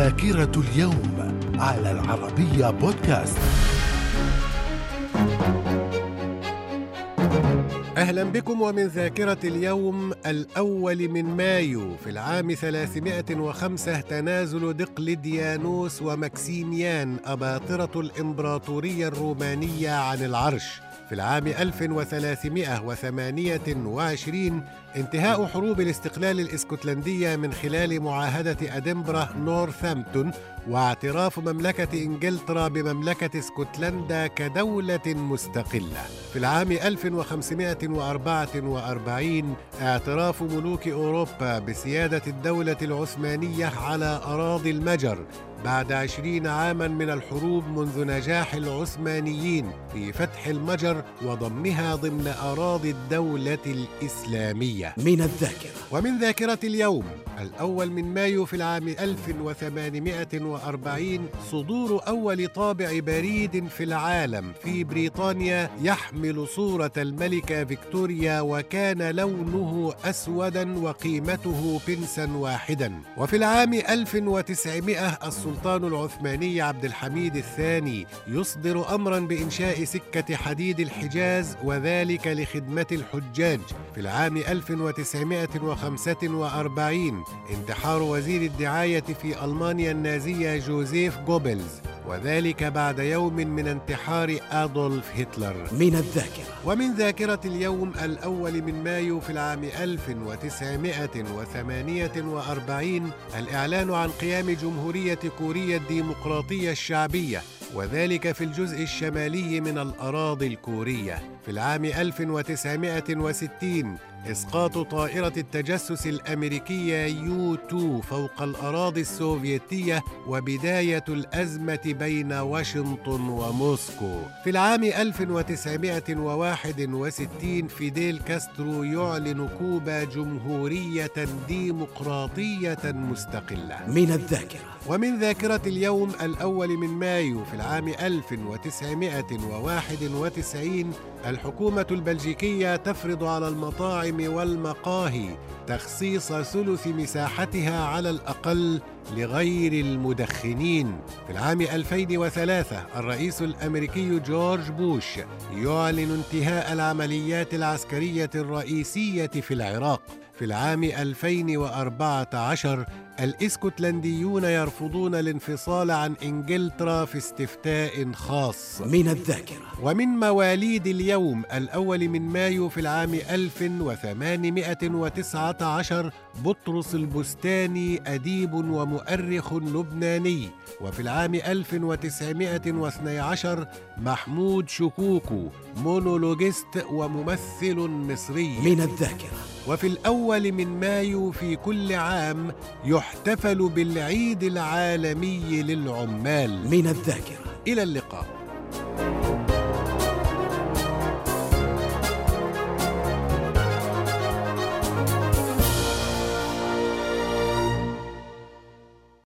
ذاكرة اليوم على العربية بودكاست. أهلا بكم ومن ذاكرة اليوم الأول من مايو في العام 305 تنازل دقلديانوس ومكسيميان أباطرة الإمبراطورية الرومانية عن العرش. في العام 1328 انتهاء حروب الاستقلال الإسكتلندية من خلال معاهدة أدنبرا نورثامبتون واعتراف مملكة إنجلترا بمملكة إسكتلندا كدولة مستقلة. في العام 1544 اعتراف ملوك أوروبا بسيادة الدولة العثمانية على أراضي المجر بعد عشرين عاما من الحروب منذ نجاح العثمانيين في فتح المجر وضمها ضمن أراضي الدولة الإسلامية. من الذاكرة. ومن ذاكرة اليوم الأول من مايو في العام 1840 صدور أول طابع بريد في العالم في بريطانيا يحمل صورة الملكة فيكتوريا وكان لونه أسودا وقيمته بنسا واحدا. وفي العام 1900 السلطان العثماني عبد الحميد الثاني يصدر أمرا بإنشاء سكة حديد الحجاز وذلك لخدمة الحجاج. في العام 1945 انتحار وزير الدعاية في ألمانيا النازية جوزيف جوبلز. وذلك بعد يوم من انتحار أدولف هتلر. من الذاكرة. ومن ذاكرة اليوم الأول من مايو في العام 1948 الإعلان عن قيام جمهورية كوريا الديمقراطية الشعبية وذلك في الجزء الشمالي من الأراضي الكورية في العام 1960 إسقاط طائرة التجسس الأمريكية يو 2 فوق الأراضي السوفيتية وبداية الأزمة بين واشنطن وموسكو. في العام 1961 فيديل كاسترو يعلن كوبا جمهورية ديمقراطية مستقلة. من الذاكرة ومن ذاكرة اليوم الأول من مايو في العام 1991 الحكومة البلجيكية تفرض على المطاعم والمقاهي تخصيص ثلث مساحتها على الأقل لغير المدخنين. في العام 2003 الرئيس الأمريكي جورج بوش يعلن انتهاء العمليات العسكرية الرئيسية في العراق. في العام 2014 الإسكتلنديون يرفضون الانفصال عن إنجلترا في استفتاء خاص. من الذاكرة. ومن مواليد اليوم الأول من مايو في العام 1819 بطرس البستاني أديب ومؤرخ لبناني. وفي العام 1912 محمود شكوكو مونولوجيست وممثل مصري. من الذاكرة. وفي الأول من مايو في كل عام يحتفل بالعيد العالمي للعمال. من الذاكرة. إلى اللقاء.